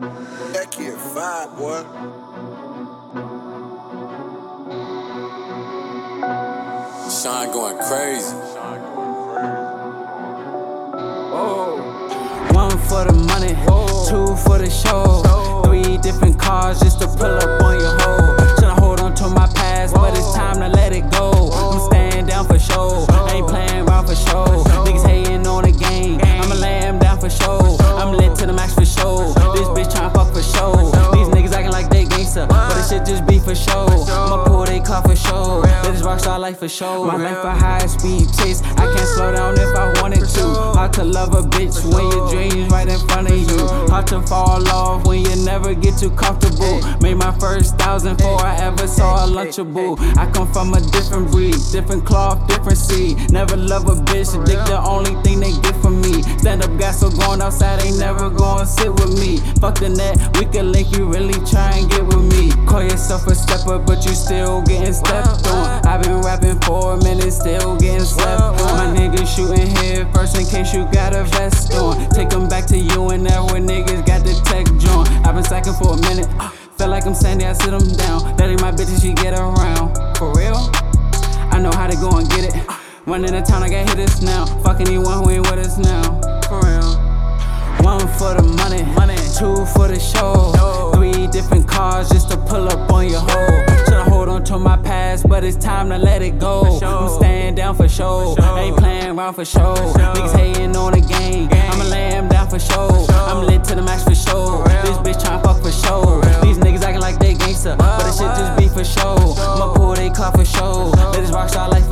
That kid fine, boy. Sean going crazy. One for the money, two for the show. Three different cars just to pull up on your hoe. Tryna hold on to my past, but it's time to let it go. Like they but it should just be for show. I'ma pull they car for show. Let this rockstar life for show. My life a high speed chase. I can't slow down if I wanted to. Hard to love a bitch when your dreams right in front of you. Hard to fall off when you never get too comfortable. Made my first thousand before I ever saw a lunchable. I come from a different breed, different cloth, different seed. Never love a bitch, dick the only thing they get from going outside ain't never gonna sit with me. Fuck that, we can link, you really try and get with me. Call yourself a stepper, but you still getting stepped on. I've been rapping for a minute, still getting slept on. My niggas shooting head first in case you got a vest on. Take 'em back to you and that where niggas got the tech joint. I've been slacking for a minute. Uh, Feel like I'm Sandy, I sit 'em down. That ain't my bitch she get around. For real? I know how to go and get it. In the town, I got hitters now. Fuck anyone who ain't with us now two for the show. Three different cars just to pull up on your hoe. Tryna hold on to my past, but it's time to let it go. I'm staying down for show. Ain't playing around for show. Niggas hating on the game. I'ma lay him down for show. I'm lit to the max for show. This bitch tryna fuck for show. These niggas acting like they gangster, but this shit just be for show. I'ma pull they car for show. Let this rockstar life